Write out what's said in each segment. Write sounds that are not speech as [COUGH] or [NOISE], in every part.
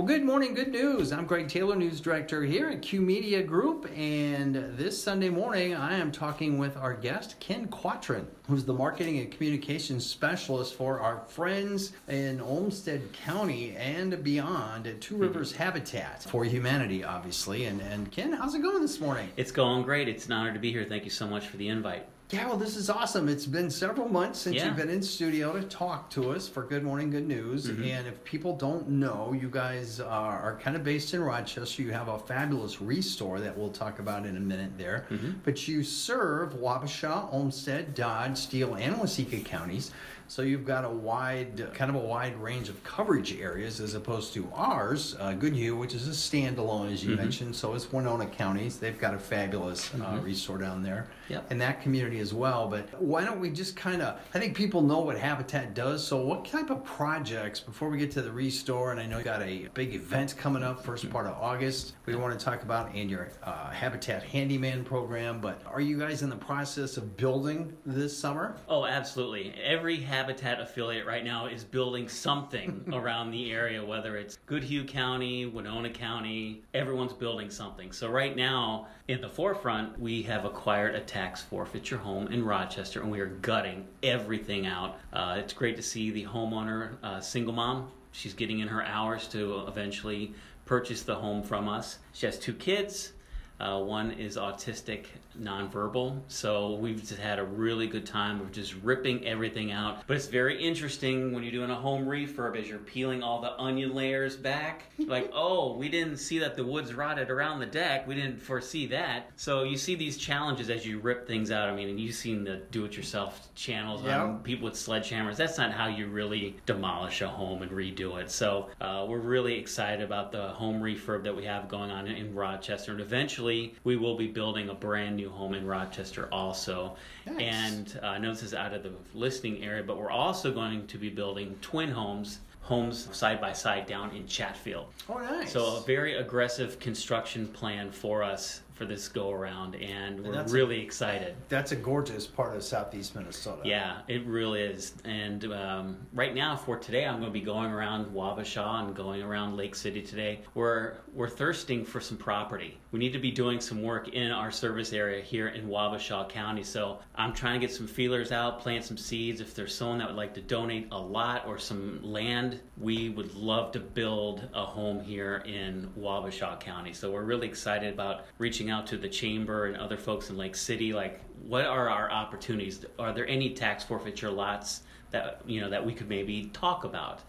Well, good morning, good news. I'm Greg Taylor, News Director here at Q Media Group, and this Sunday morning I am talking with our guest, Ken Quatrin, who's the Marketing and Communications Specialist for our friends in Olmsted County and beyond at Two mm-hmm. Rivers Habitat for Humanity, obviously. And, and Ken, how's it going this morning? It's going great. It's an honor to be here. Thank you so much for the invite. Yeah, well, this is awesome. It's been several months since Yeah. you've been in studio to talk to us for Good Morning Good News. Mm-hmm. And if people don't know, you guys are, are kind of based in Rochester. You have a fabulous restore that we'll talk about in a minute there. Mm-hmm. But you serve Wabasha, Olmsted, Dodge, Steele, and Waseca counties. So you've got a wide, kind of a wide range of coverage areas as opposed to ours, uh, Goodhue, which is a standalone, as you Mm-hmm. mentioned. So it's Winona counties. They've got a fabulous uh, restore down there Yep. in that community as well. But why don't we just kind of, I think people know what Habitat does. So, what type of projects, before we get to the restore, and I know you got a big event coming up first part of August, we want to talk about in your uh, Habitat Handyman program. But are you guys in the process of building this summer? Oh, absolutely. Every Habitat affiliate right now is building something [LAUGHS] around the area, whether it's Goodhue County, Winona County, everyone's building something. So, right now, in the forefront, we have acquired a tax forfeiture home in Rochester and we are gutting everything out. Uh, it's great to see the homeowner, uh, single mom, she's getting in her hours to eventually purchase the home from us. She has two kids. Uh, one is autistic, nonverbal. So we've just had a really good time of just ripping everything out. But it's very interesting when you're doing a home refurb as you're peeling all the onion layers back. [LAUGHS] like, oh, we didn't see that the wood's rotted around the deck. We didn't foresee that. So you see these challenges as you rip things out. I mean, and you've seen the do-it-yourself channels Yeah. on people with sledgehammers. That's not how you really demolish a home and redo it. So uh, we're really excited about the home refurb that we have going on in Rochester, and eventually we will be building a brand new home in Rochester also. Nice. And uh, I know this is out of the listing area, but we're also going to be building twin homes. Homes side by side down in Chatfield. Oh, nice. So a very aggressive construction plan for us for this go around, and we're really excited. that's a gorgeous part of southeast Minnesota. Yeah, it really is. And um, right now, for today, I'm going to be going around Wabasha and going around Lake City today. We're we're thirsting for some property. We need to be doing some work in our service area here in Wabasha County. So I'm trying to get some feelers out, plant some seeds. If there's someone that would like to donate a lot or some land, we would love to build a home here in Wabasha County. So we're really excited about reaching out to the chamber and other folks in Lake City. Like, what are our opportunities? Are there any tax forfeiture lots that you know that we could maybe talk about?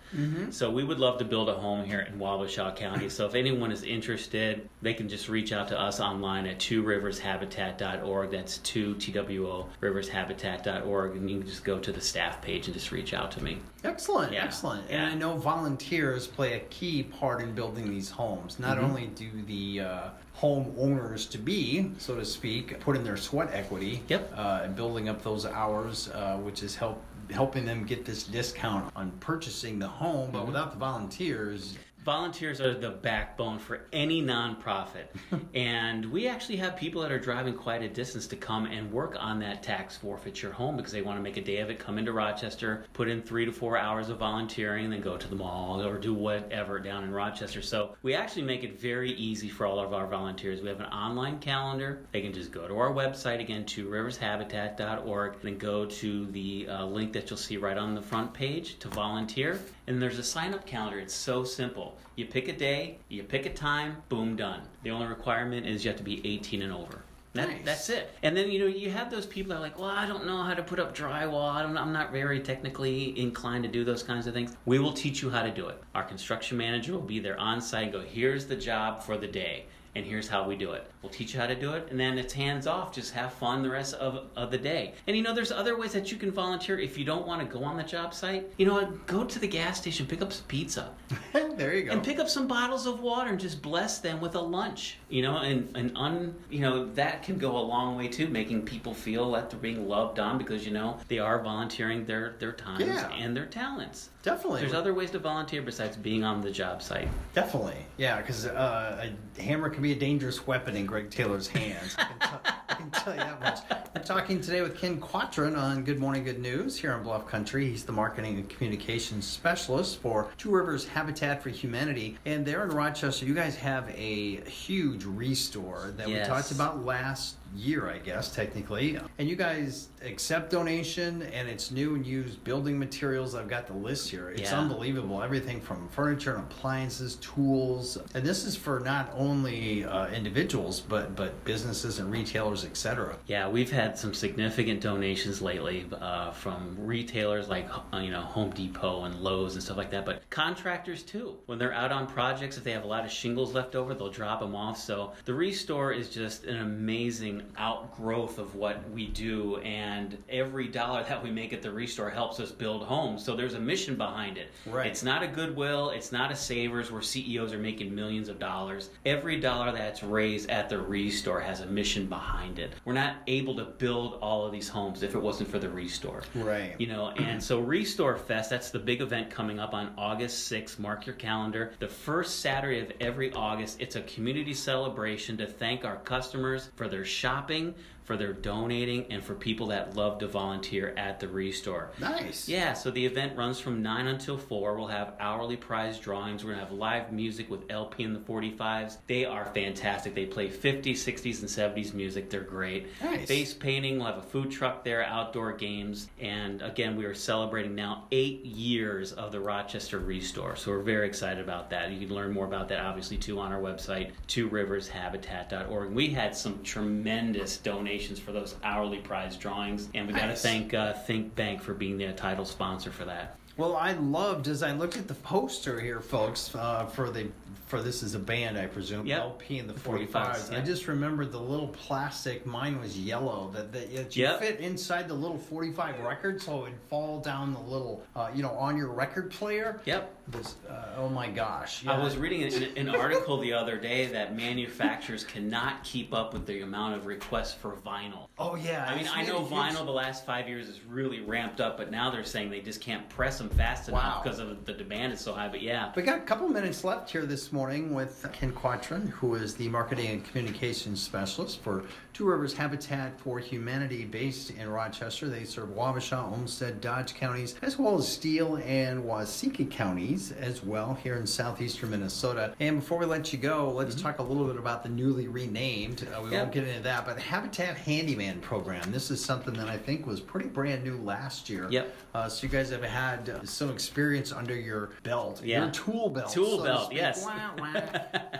So we would love to build a home here in Wabasha County. So if anyone is interested, they can just reach out to us online at two rivershabitat.org. That's two T W O rivershabitat.org, and you can just go to the staff page and just reach out to me. Excellent, Yeah. excellent. Yeah. And I know volunteers play a key part in building these homes. Not Mm-hmm. only do the uh, home owners to be, so to speak, put in their sweat equity, Yep. uh, and building up those hours, uh, which is help helping them get this discount on purchasing the home. Mm-hmm. But without the volunteers, Volunteers are the backbone for any nonprofit. [LAUGHS] and we actually have people that are driving quite a distance to come and work on that tax forfeiture home because they want to make a day of it, come into Rochester, put in three to four hours of volunteering, and then go to the mall or do whatever down in Rochester. So we actually make it very easy for all of our volunteers. We have an online calendar. They can just go to our website again, two rivershabitat.org, and then go to the uh, link that you'll see right on the front page to volunteer. And there's a sign up calendar. It's so simple. You pick a day, you pick a time, boom, done. The only requirement is you have to be 18 and over. That, Nice. That's it. And then you know you have those people that are like, well, I don't know how to put up drywall. I don't. I'm not very technically inclined to do those kinds of things. We will teach you how to do it. Our construction manager will be there on site. and Go. Here's the job for the day. And here's how we do it. We'll teach you how to do it, and then it's hands off. Just have fun the rest of, of the day. And you know, there's other ways that you can volunteer if you don't want to go on the job site. You know what? Go to the gas station, pick up some pizza. [LAUGHS] there you go. And pick up some bottles of water and just bless them with a lunch. You know, and, and un you know, that can go a long way too, making people feel that they're being loved on because, you know, they are volunteering their, their times Yeah. and their talents. Definitely. There's other ways to volunteer besides being on the job site. Definitely, yeah, because uh, a hammer can be a dangerous weapon in Greg Taylor's hands. [LAUGHS] Can, t- I can tell you that much. We're talking today with Ken Quatron on Good Morning Good News here in Bluff Country. He's the marketing and communications specialist for Two Rivers Habitat for Humanity. And there in Rochester, you guys have a huge restore that Yes. we talked about last year, I guess, technically. And you guys accept donation and it's new and used building materials. I've got the list here. It's Yeah. unbelievable. Everything from furniture and appliances, tools. And this is for not only uh, individuals, but, but businesses and retailers, etc. Yeah, we've had some significant donations lately uh, from retailers like uh, you know Home Depot and Lowe's and stuff like that, but contractors too. When they're out on projects, if they have a lot of shingles left over, they'll drop them off. So the Restore is just an amazing outgrowth of what we do, and every dollar that we make at the Restore helps us build homes. So there's a mission behind it. Right. It's not a goodwill. It's not a savers where CEOs are making millions of dollars. Every dollar that's raised at the Restore has a mission behind it. We're not able to build all of these homes if it wasn't for the Restore. Right. You know, and so Restore Fest, that's the big event coming up on August 6th. Mark your calendar. The first Saturday of every August, it's a community celebration to thank our customers for their shopping, shopping for their donating, and for people that love to volunteer at the Restore. Nice. Yeah, so the event runs from 9 until 4. We'll have hourly prize drawings. We're going to have live music with LP and the 45s. They are fantastic. They play 50s, 60s, and 70s music. They're great. Nice. Face painting. We'll have a food truck there, outdoor games. And again, we are celebrating now eight years of the Rochester Restore. So we're very excited about that. You can learn more about that, obviously, too, on our website, tworivershabitat.org. We had some tremendous donations for those hourly prize drawings. And we got to Nice. thank uh, Think Bank for being the title sponsor for that. Well, I loved as I looked at the poster here, folks, uh, for the for this is a band, I presume. Yep. LP and the The 45s. 45s, I just remembered the little plastic. Mine was yellow. That that, that you Yep. fit inside the little 45 record, so it would fall down the little, uh, you know, on your record player. Yep. This, uh, oh my gosh! I was reading an, an article the other day that manufacturers cannot keep up with the amount of requests for vinyl. Oh yeah. I mean, I know vinyl the last five years is really ramped up, but now they're saying they just can't press them fast Wow. enough because of the demand is so high. But yeah, We got a couple minutes left here this morning with Ken Quatron, who is the marketing and communications specialist for Two Rivers Habitat for Humanity based in Rochester. They serve Wabasha, Olmsted, Dodge counties, as well as Steele and Waseca counties as well here in southeastern Minnesota. And before we let you go, let's talk a little bit about the newly renamed, uh, we Mm-hmm. Yep. won't get into that, but Habitat Handyman Program. This is something that I think was pretty brand new last year. Yep. Uh, so you guys have had uh, some experience under your belt, Yeah. your tool belt. Tool so belt, speak. yes. Wah, wah.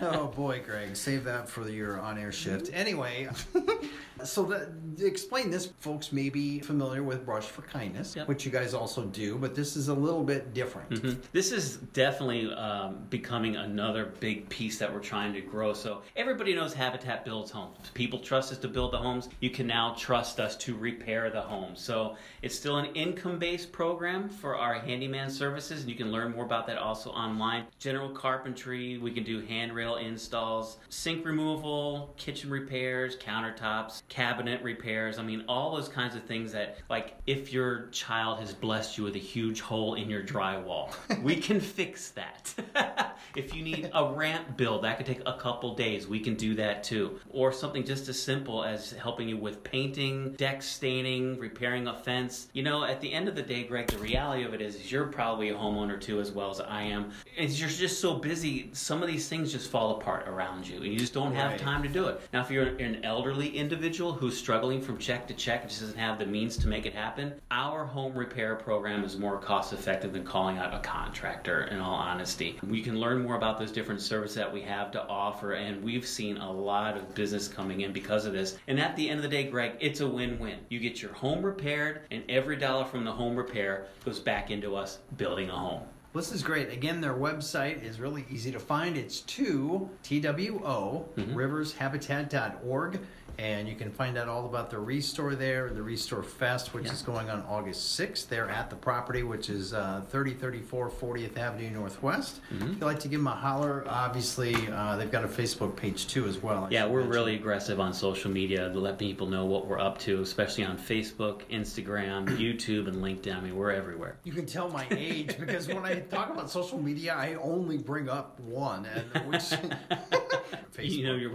[LAUGHS] oh boy, Greg, save that for your on-air shift. Anyway, [LAUGHS] so that, explain this. Folks may be familiar with Brush for Kindness, Yep. which you guys also do, but this is a little bit different. Mhm. This is definitely um, becoming another big piece that we're trying to grow. So everybody knows Habitat builds homes. People trust us to build the homes. You can now trust us to repair the homes. So it's still an income-based program for our handyman services, and you can learn more about that also online. General carpentry, we can do handrail installs, sink removal, kitchen repairs, countertops, cabinet repairs. I mean, all those kinds of things that, like, if your child has blessed you with a huge hole in your drywall, [LAUGHS] we can fix that. [LAUGHS] if you need a ramp build, that could take a couple days. We can do that too. Or something just as simple as helping you with painting, deck staining, repairing a fence. You know, at the end of the day, Greg, the reality of it is, is you're probably a homeowner too, as well as I am. And you're just so busy, some of these things just fall apart around you, and you just don't have Right. time to do it. Now, if you're an elderly individual who's struggling from check to check and just doesn't have the means to make it happen, our home repair program is more cost effective than calling out a contractor, in all honesty. We can learn more about those different services that we have to offer, and we've seen a lot of business coming in because of this. And at the end of the day, Greg, it's a win win. You get your home repaired, and every dollar from the home repair goes back into us building a home. This is great. Again, their website is really easy to find. It's two T W O Mm-hmm. rivershabitat.org. And you can find out all about the Restore there, the Restore Fest, which Yeah. is going on August 6th. They're at the property, which is uh, 3034 40th Avenue Northwest. Mm-hmm. If you'd like to give them a holler, obviously, uh, they've got a Facebook page too, as well. I Yeah, we're mention. really aggressive on social media to let people know what we're up to, especially on Facebook, Instagram, [CLEARS THROAT] YouTube, and LinkedIn. I mean, we're everywhere. You can tell my age because when I talk about social media, I only bring up one, and which [LAUGHS] [LAUGHS] you know, you're,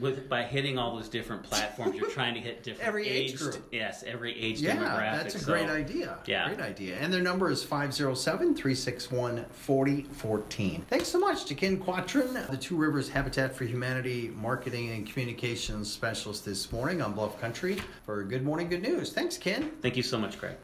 with by hitting all those different platforms, you're trying to hit [LAUGHS] different Every age aged- group. Yes, every age Yeah, demographic. that's a so- great idea. Yeah. Great idea. And their number is 507 361 4014. Thanks so much to Ken Quatrin, the Two Rivers Habitat for Humanity Marketing and Communications Specialist this morning on Bluff Country for Good Morning Good News. Thanks, Ken. Thank you so much, Craig.